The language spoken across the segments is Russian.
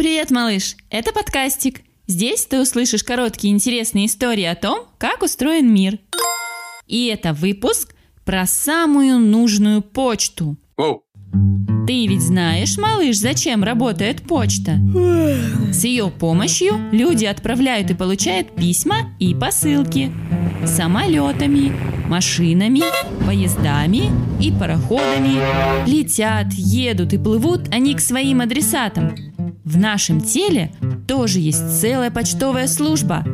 Привет, малыш! Это подкастик. Здесь ты услышишь короткие интересные истории о том, как устроен мир. И это выпуск про самую нужную почту. Воу. Ты ведь знаешь, малыш, зачем работает почта? С ее помощью люди отправляют и получают письма и посылки. Самолетами, машинами, поездами и пароходами. Летят, едут и плывут они к своим адресатам. В нашем теле тоже есть целая почтовая служба.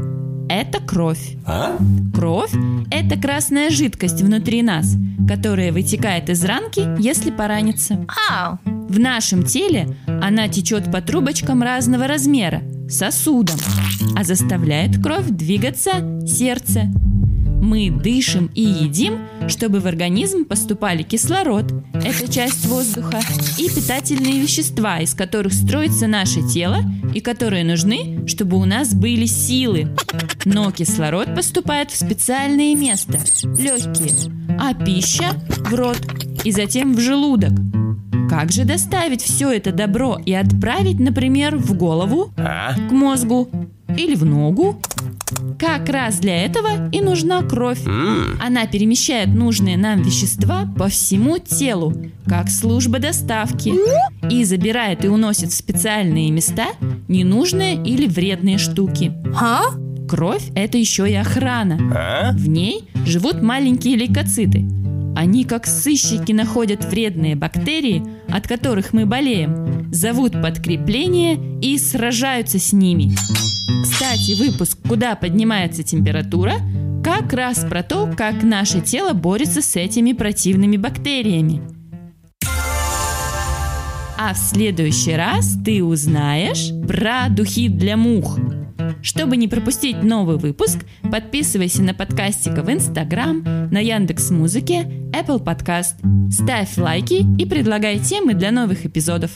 Это кровь. А? Кровь – это красная жидкость внутри нас, которая вытекает из ранки, если пораниться. Ау. В нашем теле она течет по трубочкам разного размера, сосудам, а заставляет кровь двигаться сердце. Мы дышим и едим, чтобы в организм поступали кислород, это часть воздуха, и питательные вещества, из которых строится наше тело и которые нужны, чтобы у нас были силы. Но кислород поступает в специальное место – легкие, а пища – в рот и затем в желудок. Как же доставить все это добро и отправить, например, в голову, А? к мозгу или в ногу? Как раз для этого и нужна кровь. Она перемещает нужные нам вещества по всему телу, как служба доставки, и забирает и уносит в специальные места ненужные или вредные штуки. А? Кровь – это еще и охрана. А? В ней живут маленькие лейкоциты. Они, как сыщики, находят вредные бактерии, от которых мы болеем, зовут подкрепление и сражаются с ними. Кстати, выпуск «Куда поднимается температура» как раз про то, как наше тело борется с этими противными бактериями. А в следующий раз ты узнаешь про духи для мух. Чтобы не пропустить новый выпуск, подписывайся на подкастика в Инстаграм, на Яндекс Музыке, Apple Podcast. Ставь лайки и предлагай темы для новых эпизодов.